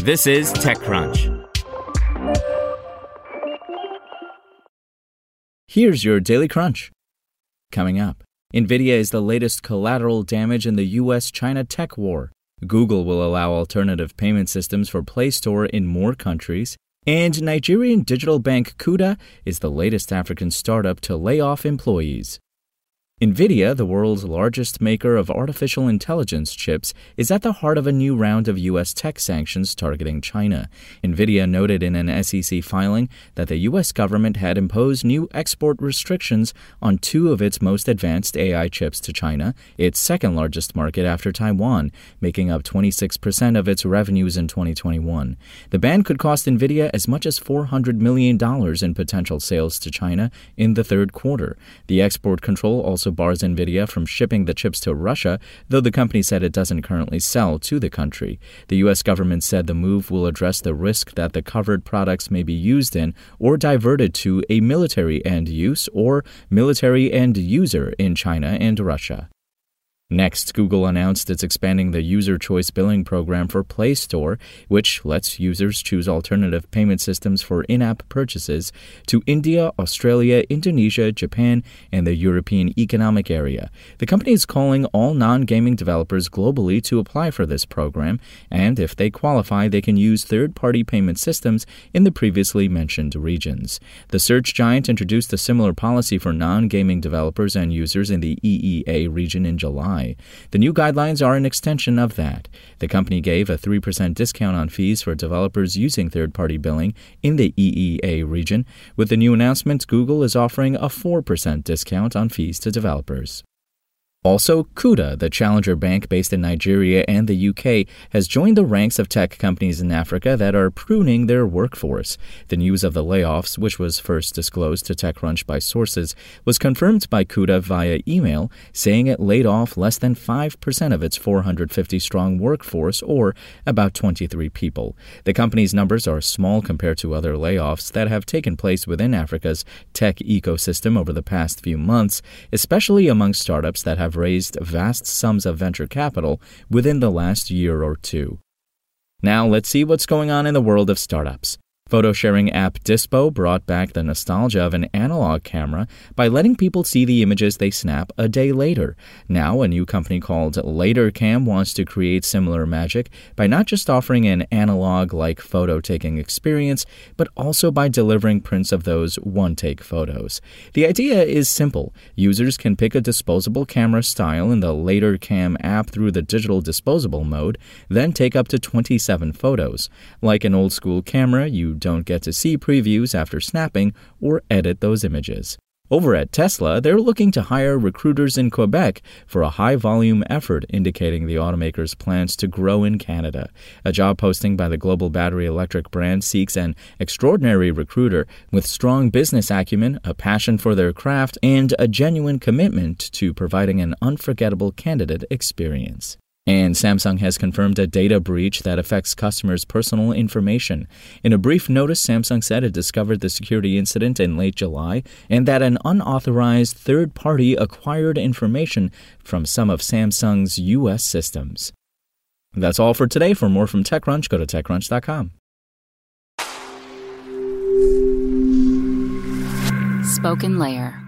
This is TechCrunch. Here's your Daily Crunch. Coming up, NVIDIA is the latest collateral damage in the US China tech war. Google will allow alternative payment systems for Play Store in more countries. And Nigerian digital bank Kuda is the latest African startup to lay off employees. NVIDIA, the world's largest maker of artificial intelligence chips, is at the heart of a new round of U.S. tech sanctions targeting China. NVIDIA noted in an SEC filing that the U.S. government had imposed new export restrictions on two of its most advanced AI chips to China, its second largest market after Taiwan, making up 26% of its revenues in 2021. The ban could cost NVIDIA as much as $400 million in potential sales to China in the third quarter. The export control also also bars NVIDIA from shipping the chips to Russia, though the company said it doesn't currently sell to the country. The U.S. government said the move will address the risk that the covered products may be used in or diverted to a military end use or military end user in China and Russia. Next, Google announced it's expanding the user choice billing program for Play Store, which lets users choose alternative payment systems for in app purchases to India, Australia, Indonesia, Japan, and the European Economic Area. The company is calling all non gaming developers globally to apply for this program, and if they qualify, they can use third party payment systems in the previously mentioned regions. The search giant introduced a similar policy for non gaming developers and users in the EEA region in July. The new guidelines are an extension of that. The company gave a 3% discount on fees for developers using third party billing in the EEA region. With the new announcement, Google is offering a 4% discount on fees to developers. Also, Kuda, the challenger bank based in Nigeria and the UK, has joined the ranks of tech companies in Africa that are pruning their workforce. The news of the layoffs, which was first disclosed to TechCrunch by sources, was confirmed by Kuda via email, saying it laid off less than 5% of its 450 strong workforce, or about 23 people. The company's numbers are small compared to other layoffs that have taken place within Africa's tech ecosystem over the past few months, especially among startups that have have raised vast sums of venture capital within the last year or two. Now, let's see what's going on in the world of startups. Photo sharing app Dispo brought back the nostalgia of an analog camera by letting people see the images they snap a day later. Now, a new company called LaterCam wants to create similar magic by not just offering an analog like photo taking experience, but also by delivering prints of those one take photos. The idea is simple users can pick a disposable camera style in the LaterCam app through the digital disposable mode, then take up to 27 photos. Like an old school camera, you don't get to see previews after snapping or edit those images. Over at Tesla, they're looking to hire recruiters in Quebec for a high volume effort, indicating the automaker's plans to grow in Canada. A job posting by the global battery electric brand seeks an extraordinary recruiter with strong business acumen, a passion for their craft, and a genuine commitment to providing an unforgettable candidate experience. And Samsung has confirmed a data breach that affects customers' personal information. In a brief notice, Samsung said it discovered the security incident in late July and that an unauthorized third party acquired information from some of Samsung's U.S. systems. That's all for today. For more from TechCrunch, go to TechCrunch.com. SpokenLayer.